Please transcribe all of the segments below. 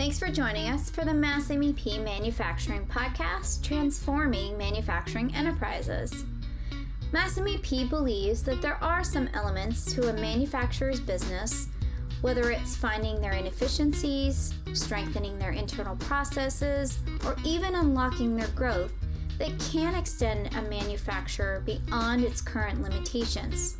Thanks for joining us for the Mass MEP Manufacturing Podcast, Transforming Manufacturing Enterprises. Mass MEP believes that there are some elements to a manufacturer's business, whether it's finding their inefficiencies, strengthening their internal processes, or even unlocking their growth, that can extend a manufacturer beyond its current limitations.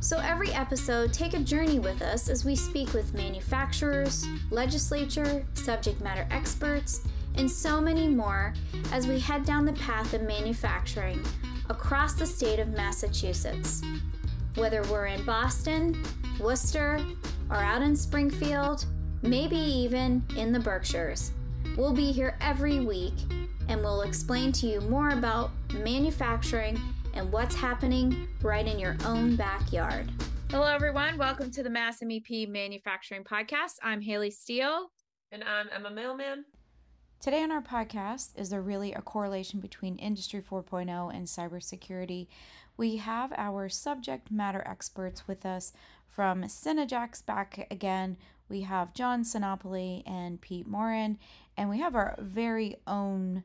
So, every episode, take a journey with us as we speak with manufacturers, legislature, subject matter experts, and so many more as we head down the path of manufacturing across the state of Massachusetts. Whether we're in Boston, Worcester, or out in Springfield, maybe even in the Berkshires, we'll be here every week and we'll explain to you more about manufacturing and what's happening right in your own backyard. Hello, everyone. Welcome to the Mass MEP Manufacturing Podcast. I'm Haley Steele. And I'm Emma Mailman. Today on our podcast, is there really a correlation between Industry 4.0 and cybersecurity? We have our subject matter experts with us from Synajax back again. We have John Sinopoli and Pete Morin, and we have our very own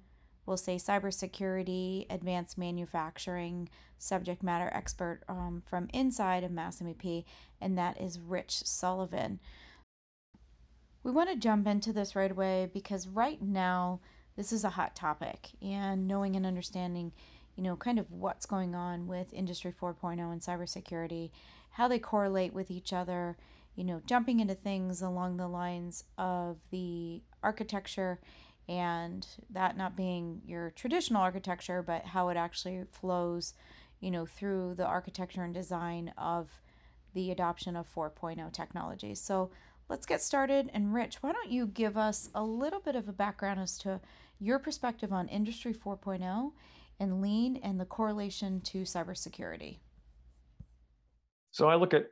we'll say cybersecurity, advanced manufacturing subject matter expert um, from inside of Mass MEP, and that is Rich Sullivan. We want to jump into this right away because right now this is a hot topic, and knowing and understanding, you know, kind of what's going on with Industry 4.0 and cybersecurity, how they correlate with each other, you know, jumping into things along the lines of the architecture and that not being your traditional architecture, but how it actually flows, you know, through the architecture and design of the adoption of 4.0 technology. So let's get started. And Rich, why don't you give us a little bit of a background as to your perspective on Industry 4.0 and lean and the correlation to cybersecurity? So I look at,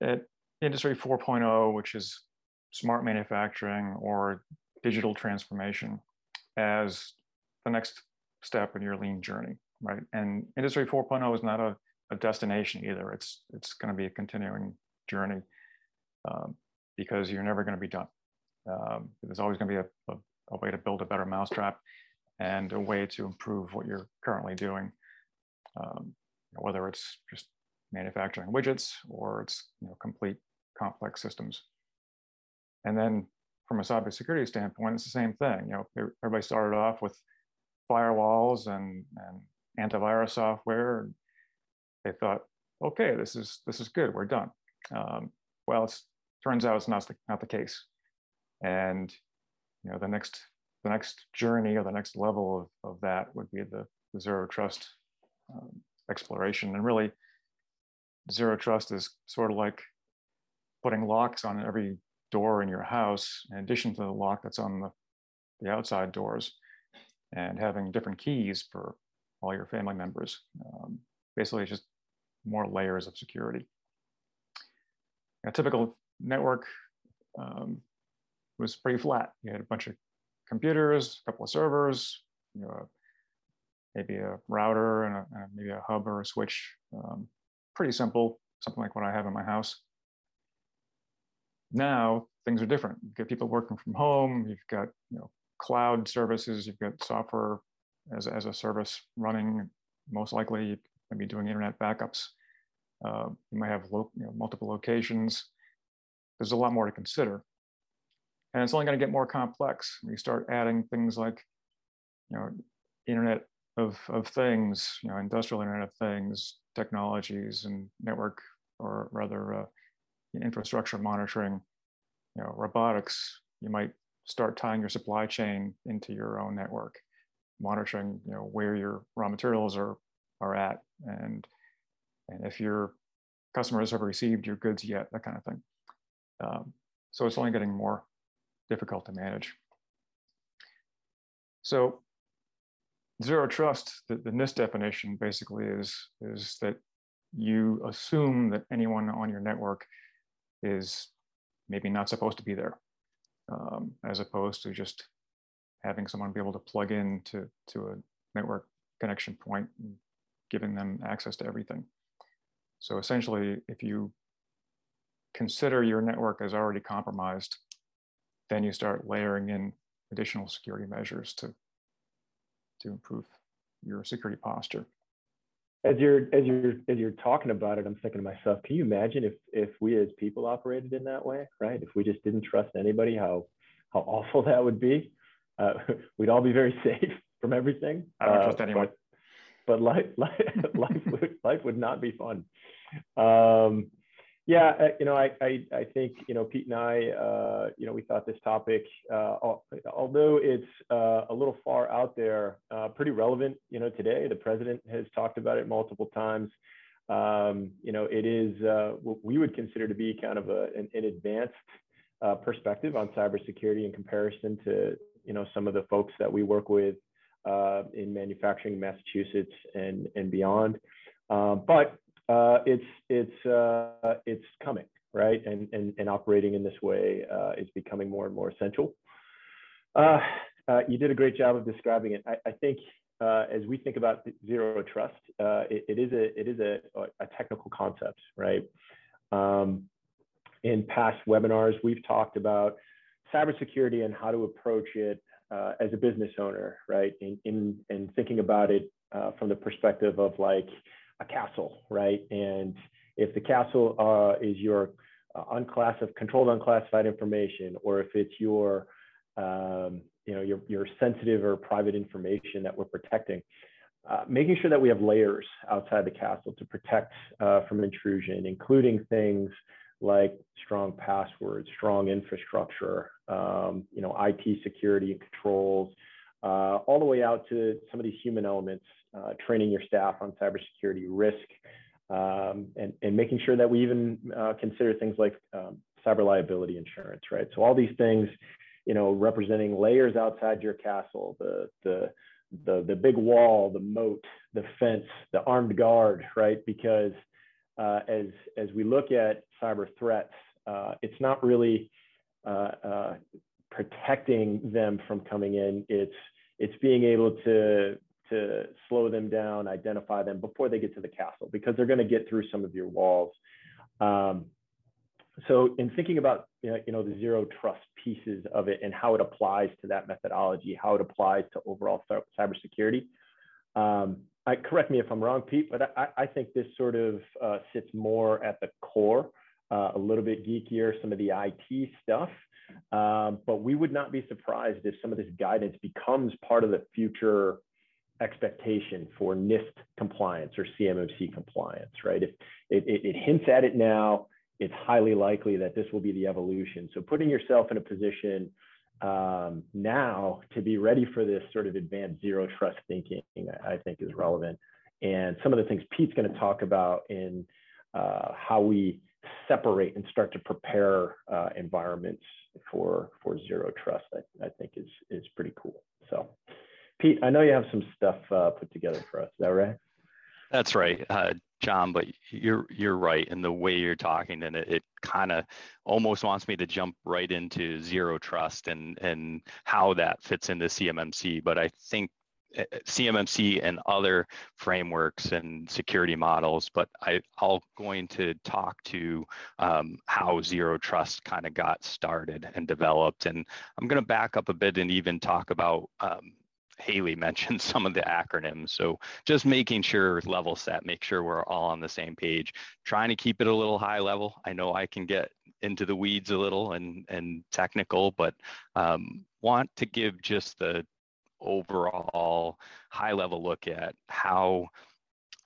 at Industry 4.0, which is smart manufacturing or digital transformation as the next step in your lean journey, right? And Industry 4.0 is not a, a destination either. It's it's going to be a continuing journey um, because you're never going to be done. Um, there's always going to be a, a, a, way to build a better mousetrap and a way to improve what you're currently doing, um, whether it's just manufacturing widgets or it's you know complete complex systems. And then from a cybersecurity standpoint, it's the same thing. You know, everybody started off with firewalls and, and antivirus software. And they thought, okay, this is this is good. We're done. Um, well, it turns out it's not the, not the case. And you know, the next the next journey or the next level of, of that would be the, the zero trust um, exploration. And really, zero trust is sort of like putting locks on every door in your house, in addition to the lock that's on the, the outside doors, and having different keys for all your family members. Um, basically, it's just more layers of security. A typical network um, was pretty flat. You had a bunch of computers, a couple of servers, you know, maybe a router and, a, and maybe a hub or a switch. Um, pretty simple, something like what I have in my house. Now things are different. You get people working from home. You've got you know cloud services. You've got software as, as a service running. Most likely, you might be doing internet backups. Uh, you might have lo- you know, multiple locations. There's a lot more to consider, and it's only going to get more complex when you start adding things like, you know, Internet of of Things, you know, industrial Internet of Things technologies and network, or rather, uh, infrastructure monitoring, you know, robotics, you might start tying your supply chain into your own network, monitoring, you know, where your raw materials are are at, and and if your customers have received your goods yet, that kind of thing. Um, so it's only getting more difficult to manage. So zero trust, the, the NIST definition basically is, is that you assume that anyone on your network is maybe not supposed to be there, um, as opposed to just having someone be able to plug in to, to a network connection point and giving them access to everything. So essentially, if you consider your network as already compromised, then you start layering in additional security measures to to improve your security posture. As you're as you're as you're talking about it, I'm thinking to myself, can you imagine if if we as people operated in that way, right? If we just didn't trust anybody, how how awful that would be. Uh, we'd all be very safe from everything. I don't uh, trust anyone. But, but life life life would life would not be fun. Um, yeah, uh, you know, I, I, I think, you know, Pete and I, uh, you know, we thought this topic, uh, although it's uh, a little far out there, uh, pretty relevant, you know, today. The president has talked about it multiple times. Um, you know, it is uh, what we would consider to be kind of a, an, an advanced perspective on cybersecurity in comparison to, you know, some of the folks that we work with in manufacturing in Massachusetts and, and beyond. but uh, it's it's uh, it's coming, right? And and and operating in this way uh, is becoming more and more essential. Uh, uh, you did a great job of describing it. I, I think uh, as we think about zero trust, it, it is a it is a, a technical concept, right? Um, in past webinars, we've talked about cybersecurity and how to approach it as a business owner, right? In in, in thinking about it from the perspective of like a castle, right? And if the castle uh, is your uh, unclassified, controlled unclassified information, or if it's your, um, you know, your, your sensitive or private information that we're protecting, uh, making sure that we have layers outside the castle to protect uh, from intrusion, including things like strong passwords, strong infrastructure, um, you know, IT security and controls, uh, all the way out to some of these human elements uh, training your staff on cybersecurity risk, um, and, and making sure that we even uh, consider things like um, cyber liability insurance, right? So all these things, you know, representing layers outside your castle, the, the, the, the big wall, the moat, the fence, the armed guard, right? Because uh, as, as we look at cyber threats, uh, it's not really uh, uh, protecting them from coming in. It's, it's being able to to slow them down, identify them before they get to the castle because they're going to get through some of your walls. Um, so in thinking about you know, the zero trust pieces of it and how it applies to that methodology, how it applies to overall cybersecurity, um, I, correct me if I'm wrong, Pete, but I, I think this sort of uh, sits more at the core, uh, a little bit geekier, some of the IT stuff. Um, but we would not be surprised if some of this guidance becomes part of the future expectation for NIST compliance or CMMC compliance, right? If it, it, it, hints at it now, it's highly likely that this will be the evolution. So putting yourself in a position um, now to be ready for this sort of advanced zero trust thinking, I think is relevant. And some of the things Pete's going to talk about in uh, how we separate and start to prepare uh, environments for for zero trust, I, I think is is pretty cool. So. Pete, I know you have some stuff uh, put together for us. Is that right? That's right, uh, John. But you're you're right in the way you're talking, and it, it kind of almost wants me to jump right into zero trust and and how that fits into CMMC. But I think uh, CMMC and other frameworks and security models, but I, I'll going to talk to um, how zero trust kind of got started and developed. And I'm going to back up a bit and even talk about um, Haley mentioned some of the acronyms. So just making sure level set, make sure we're all on the same page, trying to keep it a little high level. I know I can get into the weeds a little and, and technical, but um, want to give just the overall high level look at how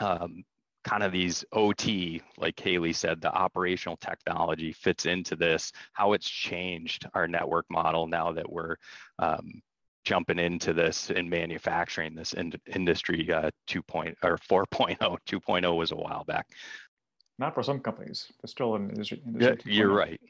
um, kind of these OT, like Haley said, the operational technology fits into this, how it's changed our network model now that we're um, jumping into this in manufacturing this in, industry uh, 2. or 4.0 2.0 was a while back. Not for some companies but still in industry, industry yeah, you're right.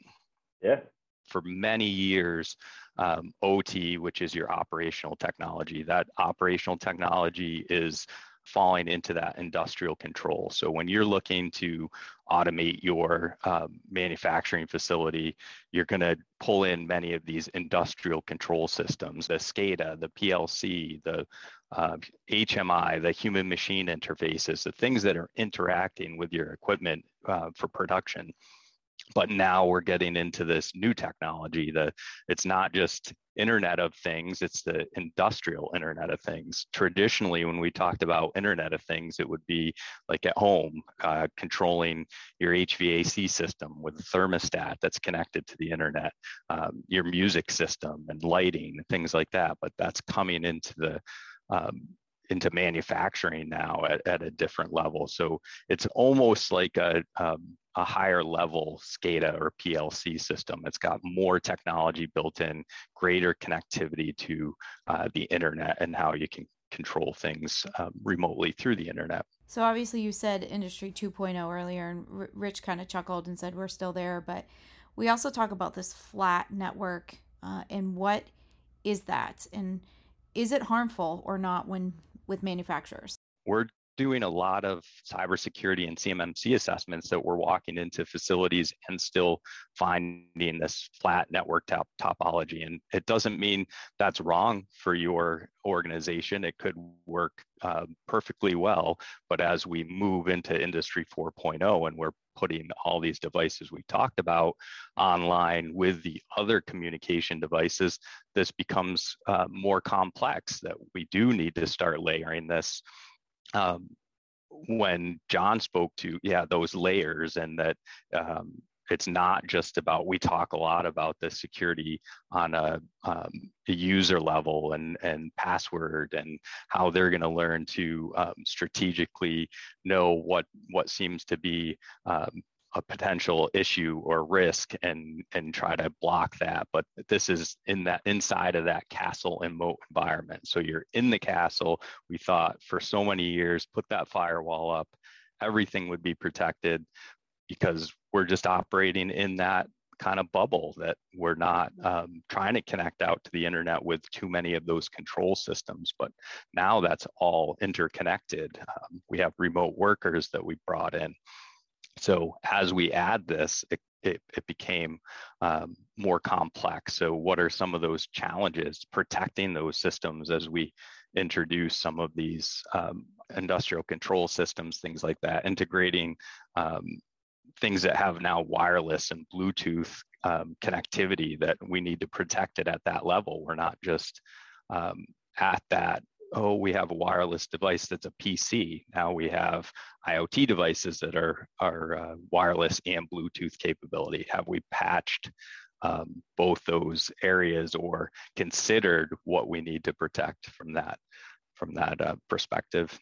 Yeah. For many years um, ot which is your operational technology that operational technology is falling into that industrial control. So when you're looking to automate your um, manufacturing facility, you're going to pull in many of these industrial control systems, the SCADA, the PLC, the uh, HMI, the human machine interfaces, the things that are interacting with your equipment uh, for production. But now we're getting into this new technology that it's not just internet of things it's the industrial internet of things traditionally when we talked about internet of things it would be like at home uh, controlling your hvac system with a thermostat that's connected to the internet um, your music system and lighting things like that but that's coming into the um, into manufacturing now at, at a different level. So it's almost like a, um, a higher level SCADA or PLC system. It's got more technology built in, greater connectivity to uh, the internet and how you can control things um, remotely through the internet. So obviously you said industry 2.0 earlier and R- Rich kind of chuckled and said we're still there, but we also talk about this flat network uh, and what is that and is it harmful or not when with manufacturers? We're doing a lot of cybersecurity and CMMC assessments that we're walking into facilities and still finding this flat network top, topology. And it doesn't mean that's wrong for your organization. It could work uh, perfectly well. But as we move into Industry 4.0 and we're putting all these devices we talked about online with the other communication devices, this becomes uh, more complex that we do need to start layering this um, when John spoke to, yeah, those layers and that um, it's not just about, we talk a lot about the security on a, um, a user level and, and password and how they're going to learn to um, strategically know what, what seems to be um, a potential issue or risk and and try to block that but this is in that inside of that castle and moat environment so you're in the castle we thought for so many years put that firewall up everything would be protected because we're just operating in that kind of bubble that we're not um, trying to connect out to the internet with too many of those control systems. But now that's all interconnected. Um, we have remote workers that we brought in. So as we add this, it, it, it became um, more complex. So what are some of those challenges protecting those systems as we introduce some of these um, industrial control systems, things like that, integrating um, things that have now wireless and Bluetooth um, connectivity that we need to protect it at that level. We're not just um, at that oh, we have a wireless device that's a PC. Now we have IoT devices that are, are uh, wireless and Bluetooth capability. Have we patched um, both those areas or considered what we need to protect from that, from that uh, perspective?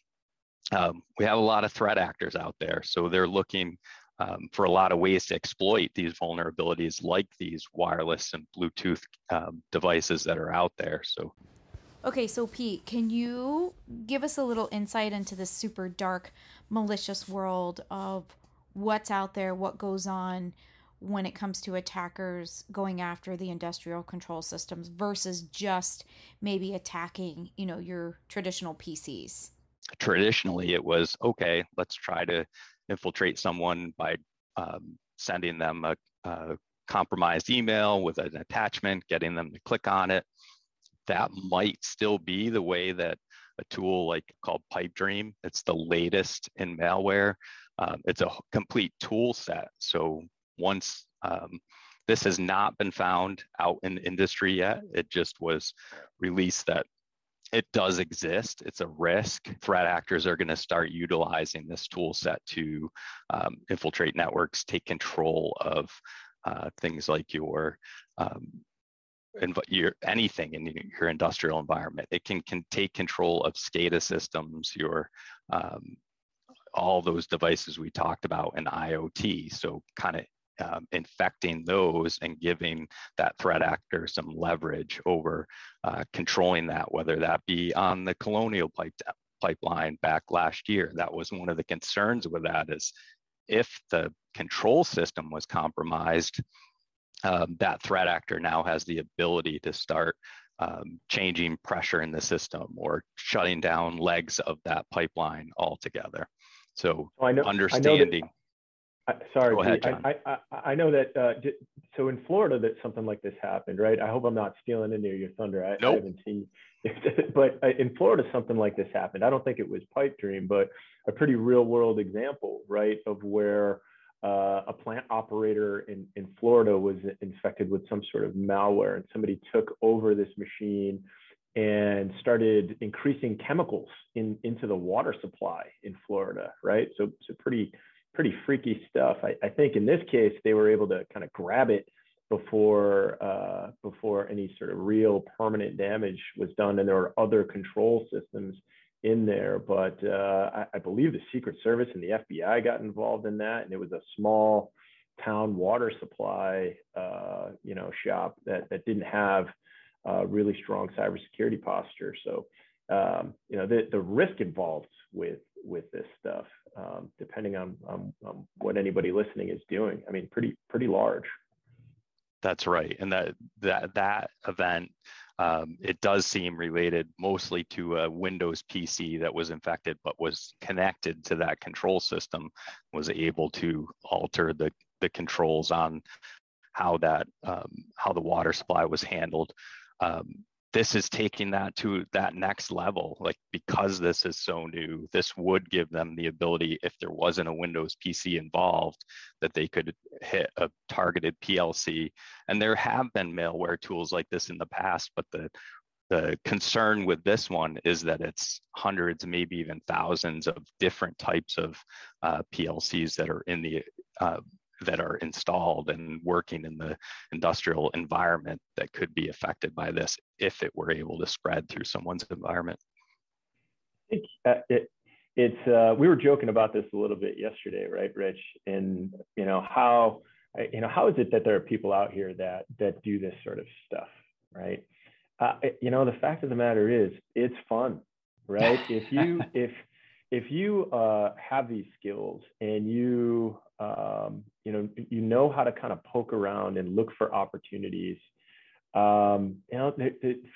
Um, we have a lot of threat actors out there. So they're looking um, for a lot of ways to exploit these vulnerabilities like these wireless and Bluetooth um, devices that are out there. So Okay, so Pete, can you give us a little insight into this super dark, malicious world of what's out there, what goes on when it comes to attackers going after the industrial control systems versus just maybe attacking, you know, your traditional PCs? Traditionally, it was okay, let's try to infiltrate someone by um, sending them a, a compromised email with an attachment, getting them to click on it that might still be the way that a tool like called Pipedream, it's the latest in malware. Um, it's a complete tool set. So once um, this has not been found out in industry yet, it just was released that it does exist. It's a risk. Threat actors are going to start utilizing this tool set to um, infiltrate networks, take control of uh, things like your um, your anything in your industrial environment. It can, can take control of SCADA systems, your um, all those devices we talked about in IoT. So kind of um, infecting those and giving that threat actor some leverage over uh, controlling that, whether that be on the colonial pipe, pipeline back last year. That was one of the concerns with that is if the control system was compromised, um, that threat actor now has the ability to start um, changing pressure in the system or shutting down legs of that pipeline altogether. So I know, understanding. I that, sorry, Go ahead, I, I, I, know that. Uh, so in Florida, that something like this happened, right? I hope I'm not stealing into your thunder. I, nope. I haven't seen, but uh, in Florida, something like this happened. I don't think it was Pipedream, but a pretty real world example, right, of where uh, a plant operator in, in Florida was infected with some sort of malware, and somebody took over this machine and started increasing chemicals in, into the water supply in Florida, right? So, so pretty, pretty freaky stuff. I, I think in this case, they were able to kind of grab it before, uh, before any sort of real permanent damage was done. And there were other control systems in there, but uh, I, I, believe the Secret Service and the FBI got involved in that, and it was a small town water supply, uh, you know, shop that that didn't have a really strong cybersecurity posture. So, um, you know, the the risk involved with with this stuff, um, depending on, on, on what anybody listening is doing, I mean, pretty pretty large. That's right, and that that that event um, it does seem related mostly to a Windows PC that was infected, but was connected to that control system, was able to alter the, the controls on how that um, how the water supply was handled. Um, this is taking that to that next level like because this is so new this would give them the ability if there wasn't a windows pc involved that they could hit a targeted plc and there have been malware tools like this in the past but the the concern with this one is that it's hundreds maybe even thousands of different types of uh, plcs that are in the uh, that are installed and working in the industrial environment that could be affected by this if it were able to spread through someone's environment. I think uh, it, it's uh, we were joking about this a little bit yesterday, right, Rich? And you know how you know how is it that there are people out here that that do this sort of stuff, right? Uh, you know the fact of the matter is it's fun, right? if you if if you uh, have these skills and you um, you know how to kind of poke around and look for opportunities. Um, you know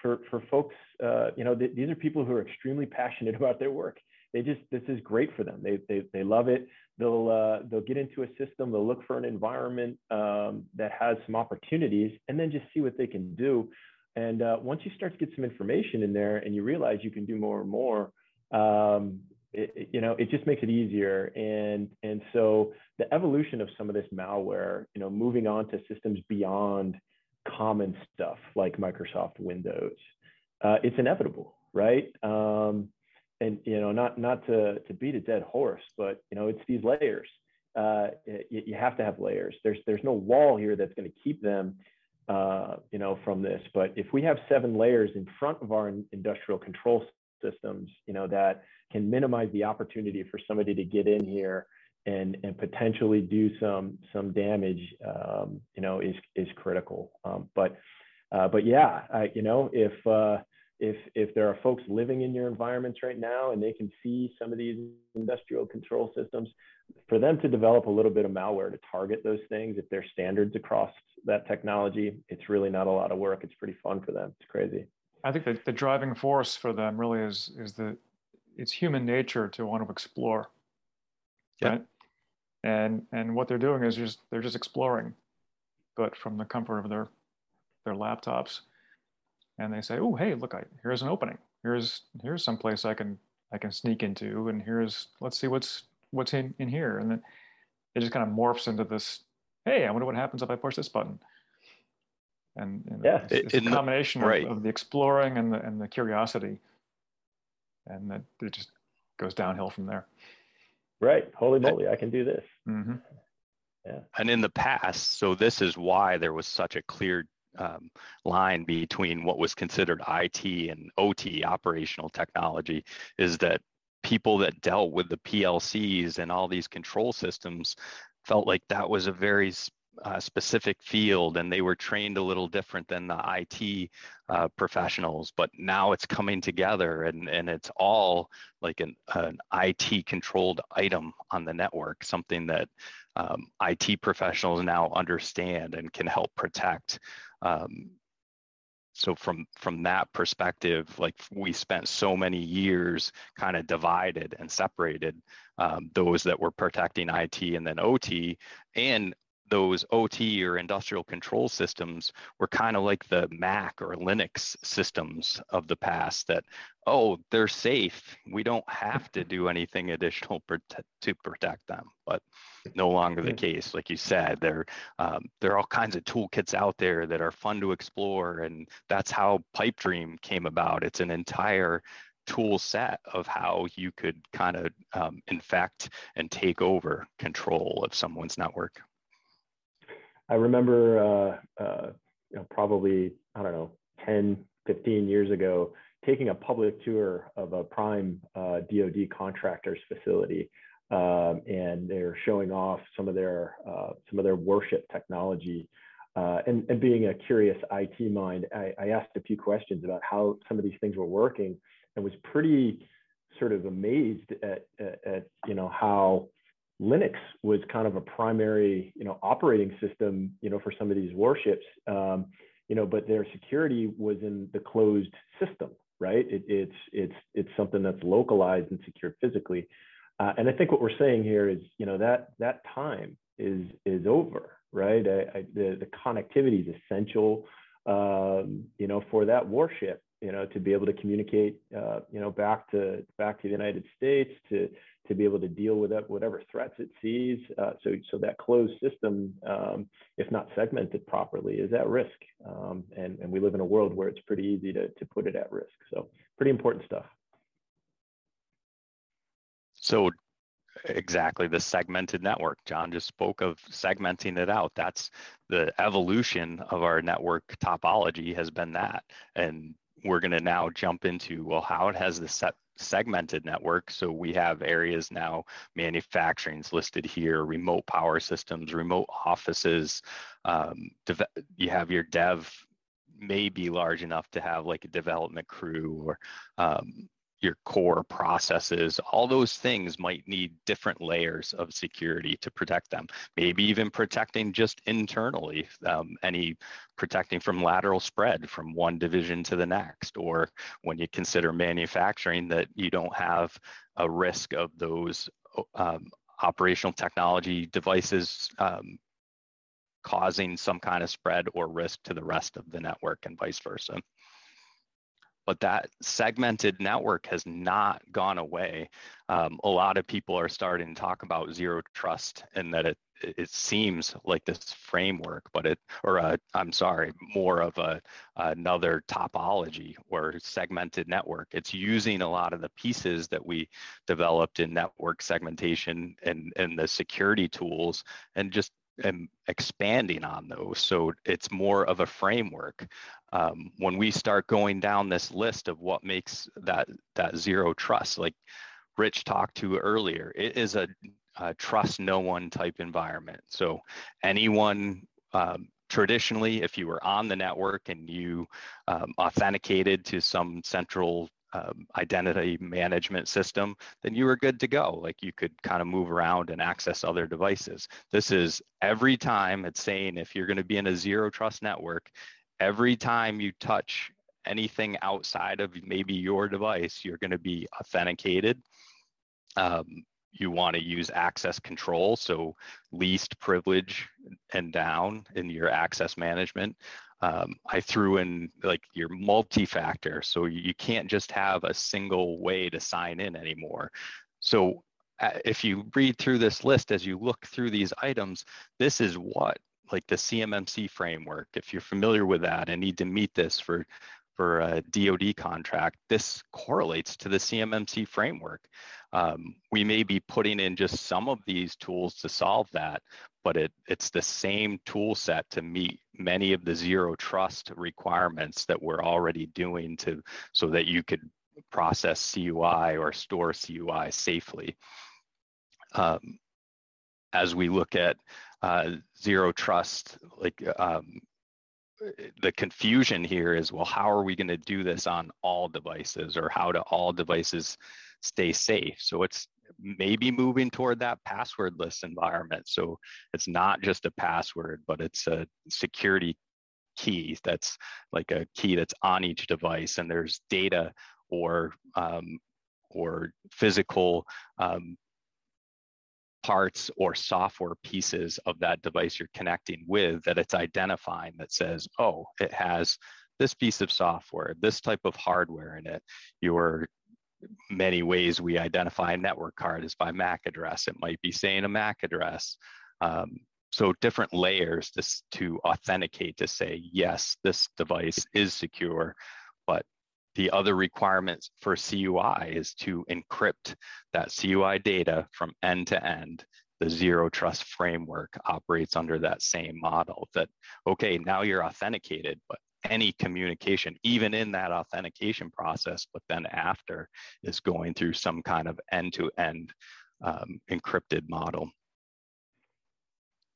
for for folks uh, you know these are people who are extremely passionate about their work. They just this is great for them. They they, they love it. They'll uh, they'll get into a system they'll look for an environment um, that has some opportunities and then just see what they can do. And uh, once you start to get some information in there and you realize you can do more and more um, it, you know, it just makes it easier. And, and so the evolution of some of this malware, you know, moving on to systems beyond common stuff like Microsoft Windows, uh, it's inevitable, right? Um, and you know, not not to to beat a dead horse, but you know, it's these layers. Uh, you, you, have to have layers. There's there's no wall here that's going to keep them, uh, you know, from this. But if we have seven layers in front of our industrial control systems, you know, that can minimize the opportunity for somebody to get in here and and potentially do some some damage, um, you know, is is critical. Um, but uh, but yeah, I, you know, if uh, if if there are folks living in your environments right now and they can see some of these industrial control systems, for them to develop a little bit of malware to target those things, if there's standards across that technology, it's really not a lot of work. It's pretty fun for them. It's crazy. I think that the driving force for them really is is the it's human nature to want to explore. Yeah. Right. And and what they're doing is just they're just exploring, but from the comfort of their their laptops. And they say, "Oh, hey, look! I, here's an opening. Here's here's some place I can I can sneak into, and here's let's see what's what's in in here." And then it just kind of morphs into this. Hey, I wonder what happens if I push this button and, and yeah, it's, it's a combination the, right. of, of, the exploring and the and the curiosity, and that it just goes downhill from there. Right, holy moly, I can do this. Mm-hmm. Yeah, and in the past, so this is why there was such a clear um, line between what was considered IT and OT, operational technology, is that people that dealt with the PLCs and all these control systems felt like that was a very uh, specific field and they were trained a little different than the IT uh, professionals, but now it's coming together and, and it's all like an, an IT controlled item on the network, something that um, IT professionals now understand and can help protect. Um, so from from that perspective like we spent so many years kind of divided and separated um, those that were protecting it and then ot and those OT or industrial control systems were kind of like the Mac or Linux systems of the past that, oh, they're safe. We don't have to do anything additional prote- to protect them. But no longer the case. Like you said, there, um, there are all kinds of toolkits out there that are fun to explore. And that's how Pipedream came about. It's an entire tool set of how you could kind of um, infect and take over control of someone's network. I remember, uh, uh, you know, probably, I don't know, 10, 15 years ago, taking a public tour of a prime uh, DoD contractor's facility. Um, and they're showing off some of their uh, some of their warship technology. Uh, and, and being a curious IT mind, I, I asked a few questions about how some of these things were working, and was pretty sort of amazed at, at, at you know how Linux was kind of a primary, you know, operating system, you know, for some of these warships, um, you know, but their security was in the closed system, right? It, it's it's it's something that's localized and secured physically, uh, and I think what we're saying here is, you know, that that time is is over, right? I, I, the the connectivity is essential, um, you know, for that warship, you know, to be able to communicate, uh, you know, back to back to the United States, to to be able to deal with that, whatever threats it sees. Uh, so so that closed system, um, if not segmented properly, is at risk. Um, and and we live in a world where it's pretty easy to to put it at risk. So pretty important stuff. So exactly the segmented network john just spoke of segmenting it out that's the evolution of our network topology has been that and we're going to now jump into well how it has the set segmented network. So we have areas now manufacturing's listed here remote power systems remote offices um, you have your dev may be large enough to have like a development crew or um, your core processes, all those things might need different layers of security to protect them. Maybe even protecting just internally, um, any protecting from lateral spread from one division to the next, or when you consider manufacturing that you don't have a risk of those um, operational technology devices um, causing some kind of spread or risk to the rest of the network and vice versa but that segmented network has not gone away. Um, a lot of people are starting to talk about zero trust and that it it seems like this framework, but it or i I'm sorry, more of a another topology or segmented network. It's using a lot of the pieces that we developed in network segmentation and and the security tools and just am expanding on those. So it's more of a framework. Um, when we start going down this list of what makes that that zero trust, like Rich talked to earlier, it is a, a trust no one type environment. So anyone um, traditionally, if you were on the network and you um, authenticated to some central um, identity management system, then you were good to go. Like you could kind of move around and access other devices. This is every time it's saying if you're going to be in a zero trust network, every time you touch anything outside of maybe your device, you're going to be authenticated. Um, you want to use access control, so least privilege and down in your access management um, I threw in like your multi-factor, so you can't just have a single way to sign in anymore. So uh, if you read through this list as you look through these items, this is what like the CMMC framework. If you're familiar with that and need to meet this for for a DoD contract, this correlates to the CMMC framework. Um, we may be putting in just some of these tools to solve that, but it, it's the same tool set to meet many of the zero trust requirements that we're already doing to so that you could process CUI or store CUI safely. Um, as we look at uh, zero trust, like um, the confusion here is, well, how are we going to do this on all devices or how do all devices stay safe? So it's maybe moving toward that passwordless environment. So it's not just a password, but it's a security key that's like a key that's on each device, and there's data or um, or physical um, parts or software pieces of that device you're connecting with that it's identifying that says, oh, it has this piece of software, this type of hardware in it. Your many ways we identify a network card is by MAC address. It might be saying a MAC address. Um, so different layers to, to authenticate to say, yes, this device is secure, but the other requirements for CUI is to encrypt that CUI data from end to end. The zero trust framework operates under that same model that, okay, now you're authenticated, but any communication, even in that authentication process, but then after is going through some kind of end to end encrypted model.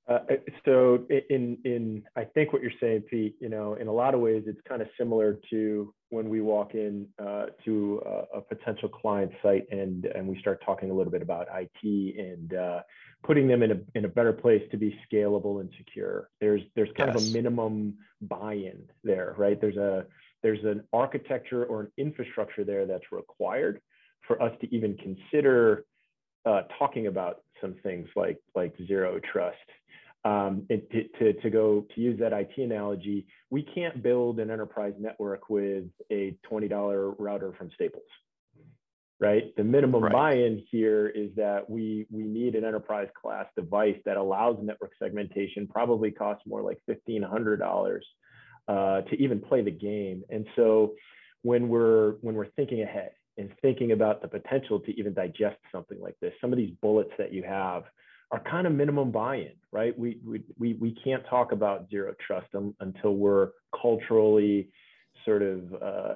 Uh, so in in I think what you're saying, Pete, you know, in a lot of ways, it's kind of similar to when we walk in uh, to a, a, potential client site and and we start talking a little bit about IT and uh, putting them in a in a better place to be scalable and secure. There's there's kind yes. of a minimum buy-in there, right? There's a there's an architecture or an infrastructure there that's required for us to even consider uh, talking about some things like like zero trust um, to, to, to go to use that IT analogy, we can't build an enterprise network with a $20 router from Staples, right? The minimum right. buy-in here is that we, we need an enterprise class device that allows network segmentation, probably costs more like $1,500 uh, to even play the game. And so when we're, when we're thinking ahead and thinking about the potential to even digest something like this, some of these bullets that you have, are kind of minimum buy-in, right? We we we, we can't talk about zero trust um, until we're culturally sort of uh,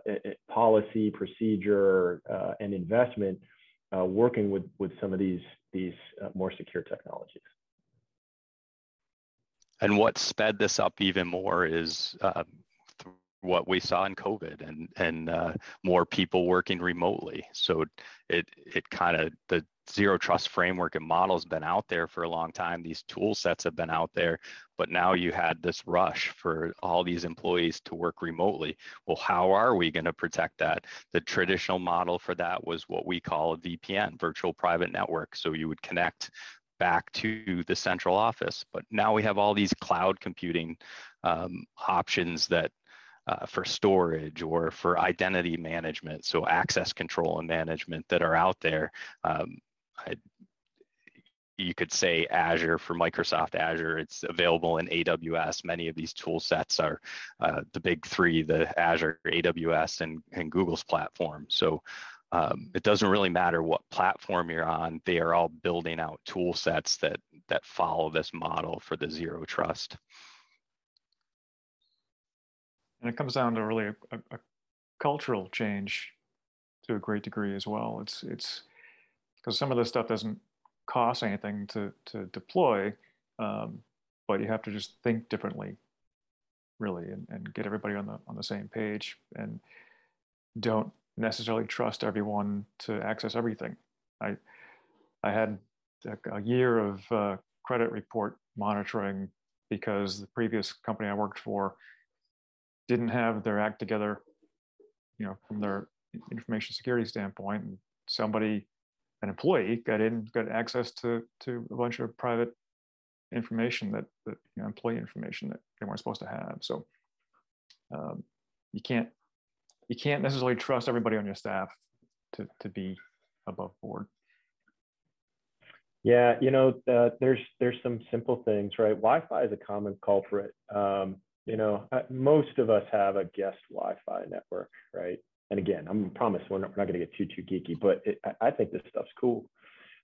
policy, procedure, uh, and investment uh, working with with some of these these uh, more secure technologies. And what sped this up even more is uh, what we saw in COVID and and uh, more people working remotely. So it it kind of the zero trust framework and models been out there for a long time. These tool sets have been out there, but now you had this rush for all these employees to work remotely. Well, how are we going to protect that? The traditional model for that was what we call a VPN, virtual private network. So you would connect back to the central office. But now we have all these cloud computing um, options that uh, for storage or for identity management, so access control and management that are out there. Um, I, you could say Azure for Microsoft Azure. It's available in AWS. Many of these tool sets are uh, the big three, the Azure, AWS, and, and Google's platform. So um, it doesn't really matter what platform you're on. They are all building out tool sets that, that follow this model for the zero trust. And it comes down to really a, a, a cultural change to a great degree as well. It's, it's, because some of this stuff doesn't cost anything to to deploy, um, but you have to just think differently, really, and, and get everybody on the on the same page, and don't necessarily trust everyone to access everything. I I had a, a year of uh, credit report monitoring because the previous company I worked for didn't have their act together, you know, from their information security standpoint. And somebody an employee got in, got access to to a bunch of private information that that you know, employee information that they weren't supposed to have. So um, you can't you can't necessarily trust everybody on your staff to to be above board. Yeah, you know, uh, there's there's some simple things, right? Wi-Fi is a common culprit. Um, you know, uh, most of us have a guest Wi-Fi network, right? and again, I'm promise we're not, not going to get too too geeky, but it, I, I think this stuff's cool.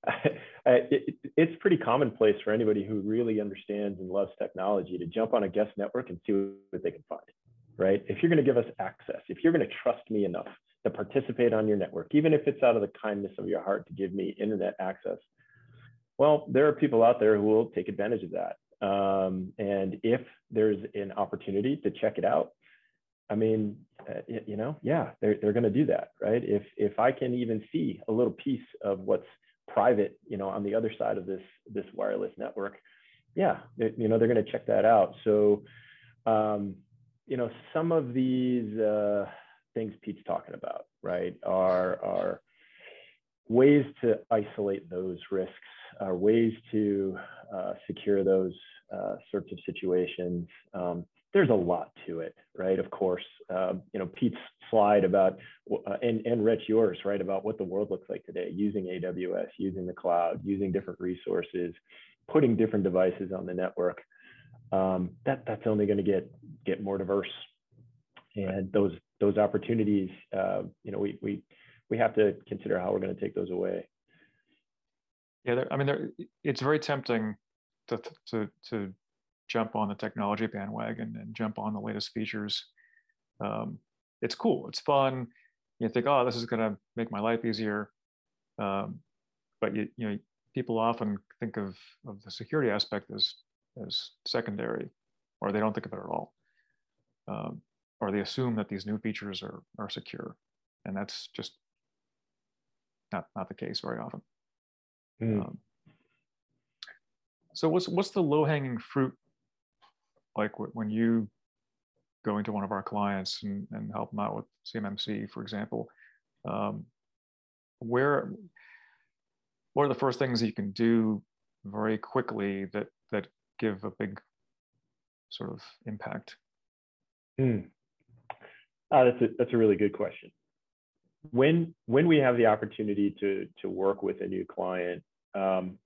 it, it's pretty commonplace for anybody who really understands and loves technology to jump on a guest network and see what they can find, right? If you're going to give us access, if you're going to trust me enough to participate on your network, even if it's out of the kindness of your heart to give me internet access, well, there are people out there who will take advantage of that. Um, and if there's an opportunity to check it out, I mean, uh, you know, yeah, they're, they're going to do that, right? If, if I can even see a little piece of what's private, you know, on the other side of this, this wireless network, yeah, they, you know, they're going to check that out. So, um, you know, some of these uh, things Pete's talking about, right, are, are ways to isolate those risks, uh, ways to uh, secure those uh, sorts of situations. Um, there's a lot to it, right? Of course, um, you know Pete's slide about uh, and and Rich yours, right, about what the world looks like today, using AWS, using the cloud, using different resources, putting different devices on the network. Um, that that's only going to get get more diverse, and those those opportunities, uh, you know, we we we have to consider how we're going to take those away. Yeah, I mean, it's very tempting to to to jump on the technology bandwagon and jump on the latest features. Um, it's cool. It's fun. You think, oh, this is going to make my life easier. Um, but you, you know, people often think of, of the security aspect as, as secondary, or they don't think of it at all. Um, or they assume that these new features are, are secure. And that's just not, not the case very often. Mm. Um, so what's what's the low hanging fruit like when you go into one of our clients and, and help them out with CMMC, for example, um, where what are the first things you can do very quickly that that give a big sort of impact? Hmm. Uh, that's a that's a really good question. When when we have the opportunity to to work with a new client, um,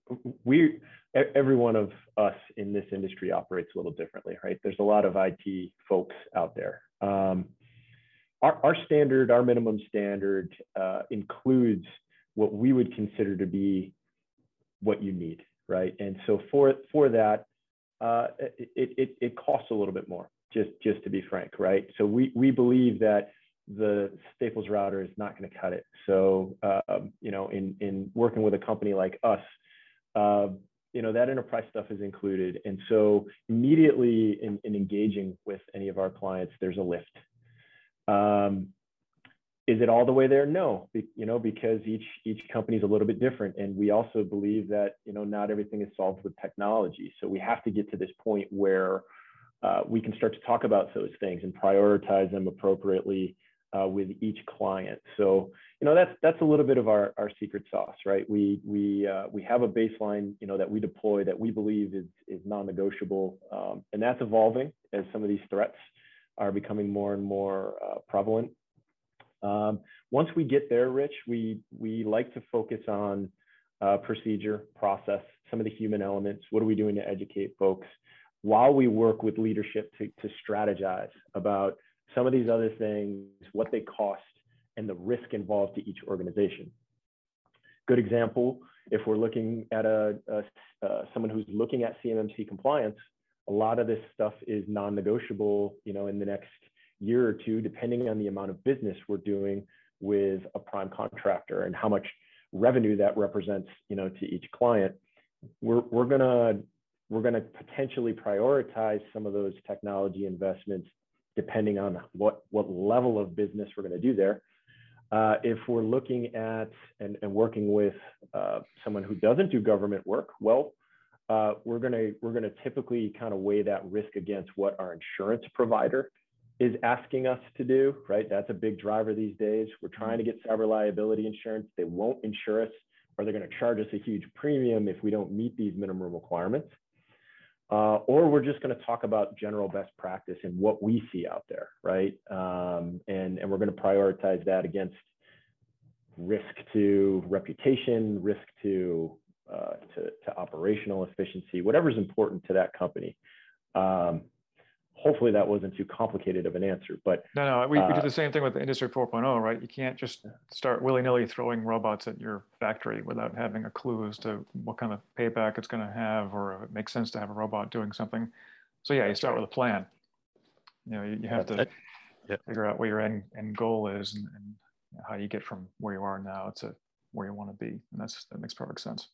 we every one of us in this industry operates a little differently, right? There's a lot of IT folks out there. Um, our, our standard, our minimum standard uh, includes what we would consider to be what you need, right? And so for for that, uh, it, it it costs a little bit more, just just to be frank, right? So we we believe that the Staples router is not going to cut it. So, um, you know, in, in working with a company like us, uh, you know, that enterprise stuff is included. And so immediately in, in engaging with any of our clients, there's a lift. Um, is it all the way there? No, Be, you know, because each each company is a little bit different, and we also believe that you know not everything is solved with technology. So we have to get to this point where uh, we can start to talk about those things and prioritize them appropriately uh, with each client. So, you know, that's that's a little bit of our, our secret sauce, right? We we uh, we have a baseline, you know, that we deploy that we believe is is non-negotiable, um, and that's evolving as some of these threats are becoming more and more uh, prevalent. Um, once we get there, Rich, we we like to focus on uh, procedure, process, some of the human elements. What are we doing to educate folks? While we work with leadership to, to strategize about some of these other things, what they cost, and the risk involved to each organization. Good example, if we're looking at a, a uh, someone who's looking at CMMC compliance, a lot of this stuff is non-negotiable, you know, in the next year or two, depending on the amount of business we're doing with a prime contractor and how much revenue that represents, you know, to each client. We're, we're gonna we're gonna potentially prioritize some of those technology investments depending on what, what level of business we're going to do there. Uh, if we're looking at and, and working with uh, someone who doesn't do government work, well, uh, we're going to we're going to typically kind of weigh that risk against what our insurance provider is asking us to do. Right, that's a big driver these days. We're trying to get cyber liability insurance. They won't insure us, or they're going to charge us a huge premium if we don't meet these minimum requirements uh, or we're just going to talk about general best practice and what we see out there, right? Um, and, and we're going to prioritize that against risk to reputation, risk to, uh, to, to operational efficiency, whatever's important to that company. Um, hopefully that wasn't too complicated of an answer, but no, no, we, uh, we do the same thing with the industry 4.0, right? You can't just start willy nilly throwing robots at your factory without having a clue as to what kind of payback it's going to have, or if it makes sense to have a robot doing something. So yeah, you start with a plan. You know, you, you have to figure out what your end, end goal is and, and how you get from where you are now to where you want to be. And that's, that makes perfect sense.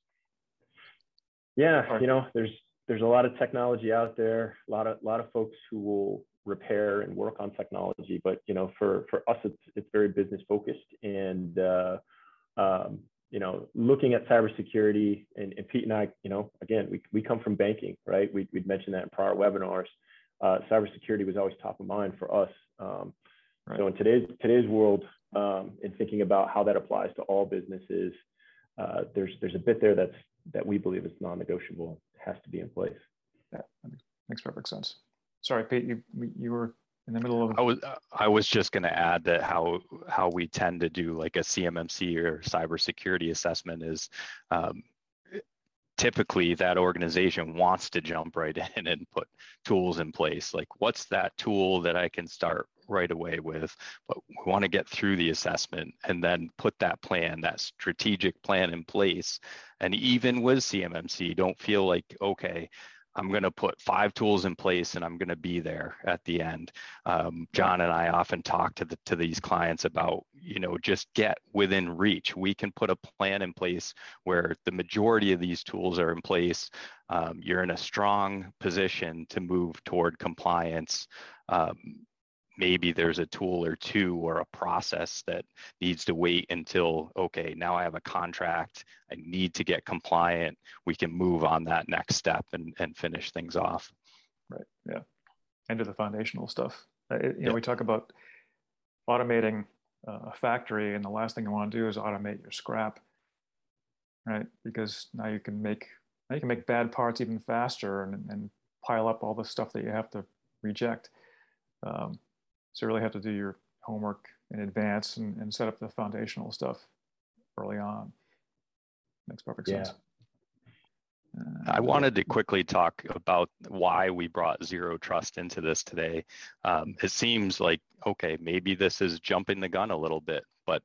Yeah, you know, there's there's a lot of technology out there, a lot of a lot of folks who will repair and work on technology, but you know, for for us, it's it's very business focused, and uh, um, you know, looking at cybersecurity, and, and Pete and I, you know, again, we we come from banking, right? We we'd mentioned that in prior webinars. Uh, cybersecurity was always top of mind for us. Um, right. So in today's today's world, um, and thinking about how that applies to all businesses, uh, there's there's a bit there that's that we believe is non-negotiable, has to be in place. Yeah, makes perfect sense. Sorry, Pete, you you were in the middle of. I was I was just going to add that how how we tend to do like a CMMC or cybersecurity assessment is um, typically that organization wants to jump right in and put tools in place. Like, what's that tool that I can start right away with? But we want to get through the assessment and then put that plan, that strategic plan in place. And even with CMMC, don't feel like, okay, I'm going to put five tools in place and I'm going to be there at the end. Um, John and I often talk to the, to these clients about, you know, just get within reach. We can put a plan in place where the majority of these tools are in place. Um, you're in a strong position to move toward compliance. Um, maybe there's a tool or two or a process that needs to wait until okay now i have a contract i need to get compliant we can move on that next step and, and finish things off. Right yeah. And do the foundational stuff. Uh, you know we talk about automating uh, a factory and the last thing you want to do is automate your scrap right? Because now you can make now you can make bad parts even faster and, and pile up all the stuff that you have to reject. Um, so you really have to do your homework in advance and, and set up the foundational stuff early on. Makes perfect sense. Yeah. Uh, I wanted to quickly talk about why we brought zero trust into this today. Um, it seems like, okay, maybe this is jumping the gun a little bit, but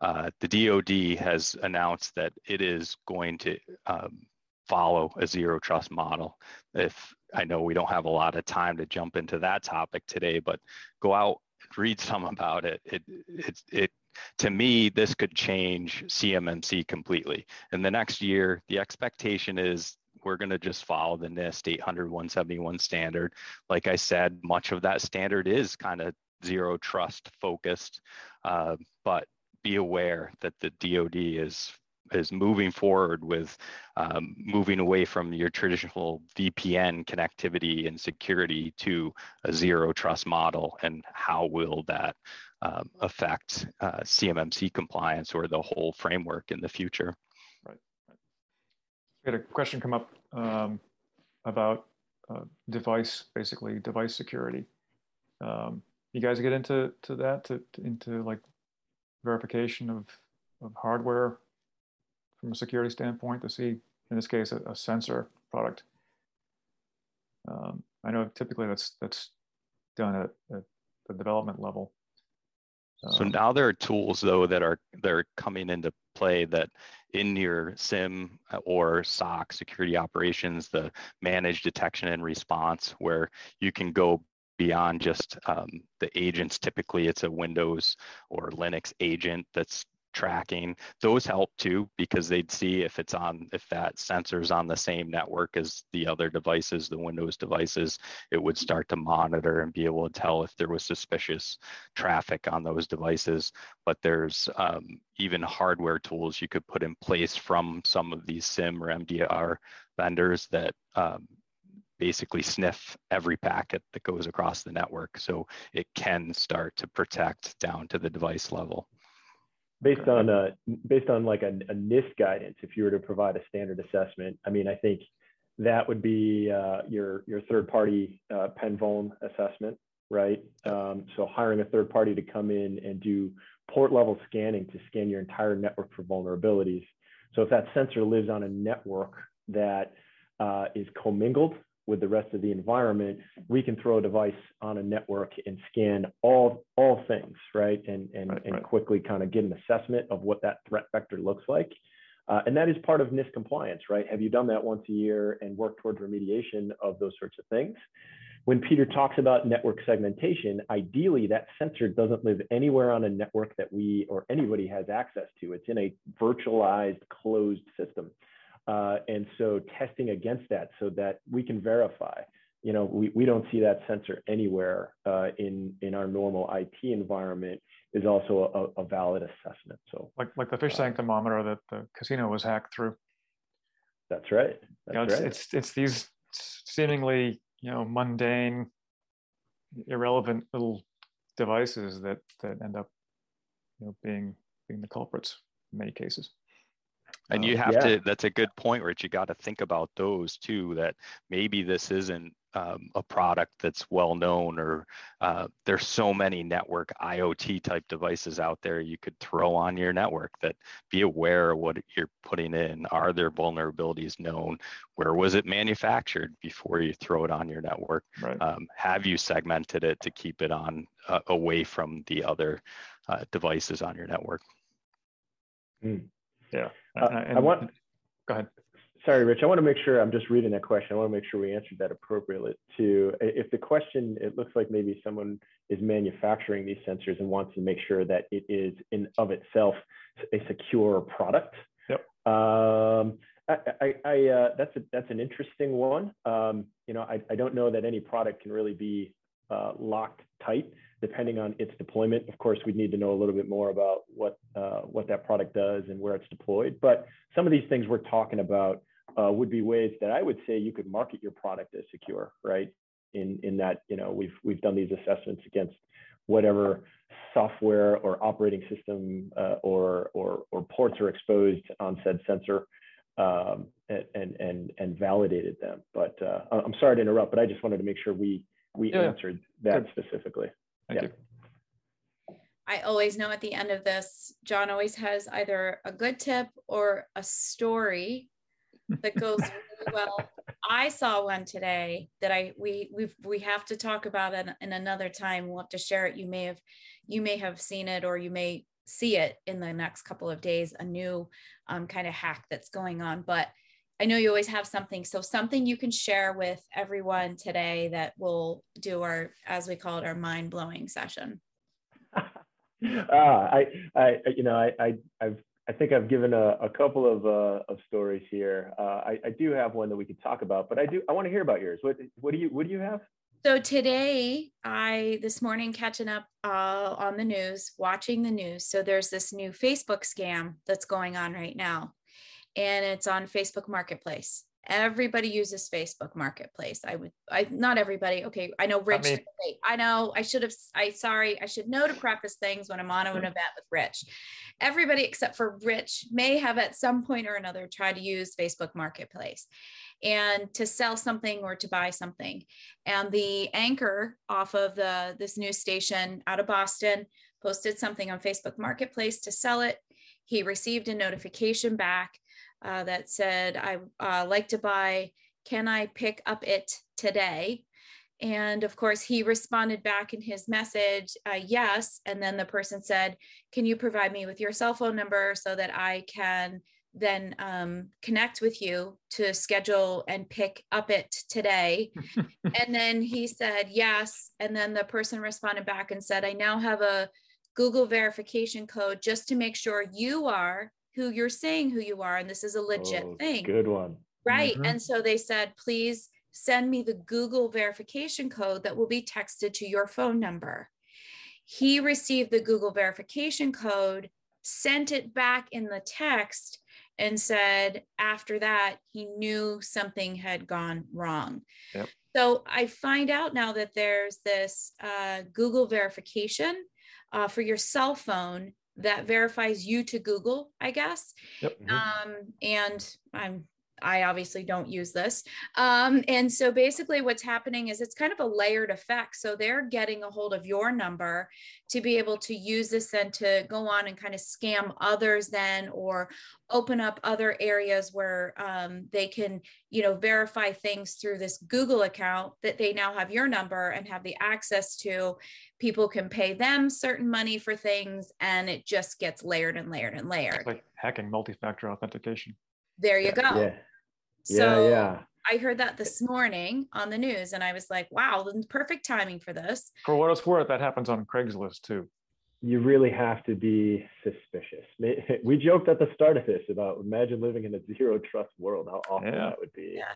uh, the DoD has announced that it is going to um, follow a zero trust model. If I know we don't have a lot of time to jump into that topic today, but go out read some about it. It it it to me this could change CMMC completely. In the next year, the expectation is we're going to just follow the NIST 800 171 standard. Like I said, much of that standard is kind of zero trust focused, uh, but be aware that the DoD is is moving forward with um, moving away from your traditional VPN connectivity and security to a zero trust model, and how will that um, affect uh, CMMC compliance or the whole framework in the future? Right. We had a question come up um, about uh, device, basically device security. Um, you guys get into to that, to, to into like verification of, of hardware from a security standpoint to see, in this case, a, a sensor product. Um, I know typically that's that's done at, at the development level. So um, now there are tools though that are that are coming into play that in your SIEM or SOC security operations, the managed detection and response, where you can go beyond just um, the agents. Typically, it's a Windows or Linux agent that's tracking. Those help too because they'd see if it's on if that sensor's on the same network as the other devices the windows devices it would start to monitor and be able to tell if there was suspicious traffic on those devices. But there's um, even hardware tools you could put in place from some of these SIEM or mdr vendors that um, basically sniff every packet that goes across the network. So it can start to protect down to the device level based on uh, based on like a, a NIST guidance, if you were to provide a standard assessment, I mean, I think that would be uh, your your third party uh, PenVuln assessment, right? Um, so hiring a third party to come in and do port level scanning to scan your entire network for vulnerabilities. So if that sensor lives on a network that uh, is commingled with the rest of the environment, we can throw a device on a network and scan all all things, right? And and, right, and right. quickly kind of get an assessment of what that threat vector looks like. Uh, and that is part of NIST compliance, right? Have you done that once a year and worked towards remediation of those sorts of things? When Peter talks about network segmentation, ideally that sensor doesn't live anywhere on a network that we or anybody has access to. It's in a virtualized closed system. Uh, and so testing against that so that we can verify, you know, we, we don't see that sensor anywhere uh, in, in our normal IT environment is also a, a valid assessment. So like, like the fish uh, tank thermometer that the casino was hacked through. That's right. That's you know, it's, right. it's, it's these seemingly, you know, mundane, irrelevant little devices that, that end up, you know, being, being the culprits in many cases. And Uh, you have yeah. to, that's a good point, Rich. You got to think about those too, that maybe this isn't um, a product that's well known or uh, there's so many network IoT type devices out there you could throw on your network that be aware of what you're putting in. Are there vulnerabilities known? Where was it manufactured before you throw it on your network? Right. Um, have you segmented it to keep it on uh, away from the other uh, devices on your network? Yeah. Uh, And- I want. Go ahead. Sorry, Rich. I want to make sure I'm just reading that question. I want to make sure we answered that appropriately. To if the question, it looks like maybe someone is manufacturing these sensors and wants to make sure that it is in of itself a secure product. Yep. Um, I, I, I uh, that's a, that's an interesting one. Um, you know, I, I don't know that any product can really be uh, locked tight depending on its deployment. Of course, we'd need to know a little bit more about what uh, what that product does and where it's deployed. But some of these things we're talking about uh, would be ways that I would say you could market your product as secure, right? In in that you know we've we've done these assessments against whatever software or operating system uh, or, or or ports are exposed on said sensor um, and, and and validated them. But uh, I'm sorry to interrupt, but I just wanted to make sure we we Yeah, yeah. answered that Good. specifically. Thank Yeah. you. I always know at the end of this, John always has either a good tip or a story that goes really well. I saw one today that I we we we have to talk about it in another time. We'll have to share it. You may have you may have seen it or you may see it in the next couple of days. A new um, kind of hack that's going on, but. I know you always have something. So something you can share with everyone today that will do our, as we call it, our mind blowing session. ah, I, I, you know, I, I, I've, I think I've given a, a couple of, uh, of stories here. Uh, I, I do have one that we could talk about, but I do, I want to hear about yours. What, what do you, what do you have? So today, I this morning catching up uh, on the news, watching the news. So there's this new Facebook scam that's going on right now, and it's on Facebook Marketplace. Everybody uses Facebook Marketplace. I would, I not everybody. Okay, I know Rich. me. okay, I know. I should have. I sorry. I should know to preface things when I'm on an mm-hmm. event with Rich. Everybody except for Rich may have at some point or another tried to use Facebook Marketplace and to sell something or to buy something and the anchor off of the this news station out of boston posted something on facebook marketplace to sell it he received a notification back uh, that said i uh, like to buy can i pick up it today and of course he responded back in his message uh, yes and then the person said can you provide me with your cell phone number so that i can then um, connect with you to schedule and pick up it today. and then he said yes. And then the person responded back and said, I now have a Google verification code just to make sure you are who you're saying who you are. And this is a legit Oh, thing. Good one. Right. Mhm. And so they said, please send me the Google verification code that will be texted to your phone number. He received the Google verification code, sent it back in the text, and said after that, he knew something had gone wrong. Yep. So I find out now that there's this uh, Google verification uh, for your cell phone that verifies you to Google, I guess Yep. Mhm. um, and I'm I obviously don't use this. Um, and so basically, what's happening is it's kind of a layered effect. So they're getting a hold of your number to be able to use this and to go on and kind of scam others, then, or open up other areas where um, they can, you know, verify things through this Google account that they now have your number and have the access to. People can pay them certain money for things, and it just gets layered and layered and layered. It's like hacking multi-factor authentication. There you go. Yeah. So yeah. Yeah. I heard that this morning on the news, and I was like, wow, the perfect timing for this. For what it's worth, that happens on Craigslist too. You really have to be suspicious. We joked at the start of this about imagine living in a zero trust world, how awful Yeah. that would be. Yeah.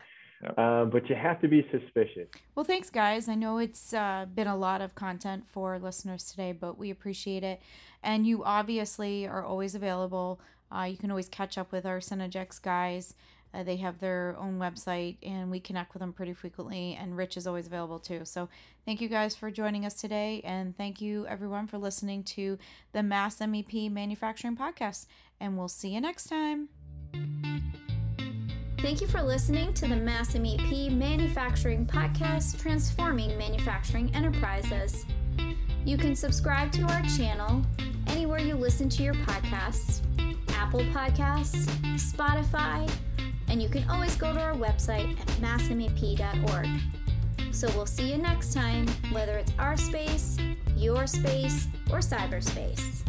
Um, but you have to be suspicious. Well, thanks, guys. I know it's uh, been a lot of content for listeners today, but we appreciate it. And you obviously are always available. Uh, you can always catch up with our Synergex guys. Uh, they have their own website, and we connect with them pretty frequently. And Rich is always available too. So, thank you guys for joining us today, and thank you everyone for listening to the Mass MEP Manufacturing Podcast. And we'll see you next time. Thank you for listening to the Mass MEP Manufacturing Podcast, Transforming Manufacturing Enterprises. You can subscribe to our channel anywhere you listen to your podcasts Apple Podcasts, Spotify, and you can always go to our website at massmep.org. So we'll see you next time, whether it's our space, your space, or cyberspace.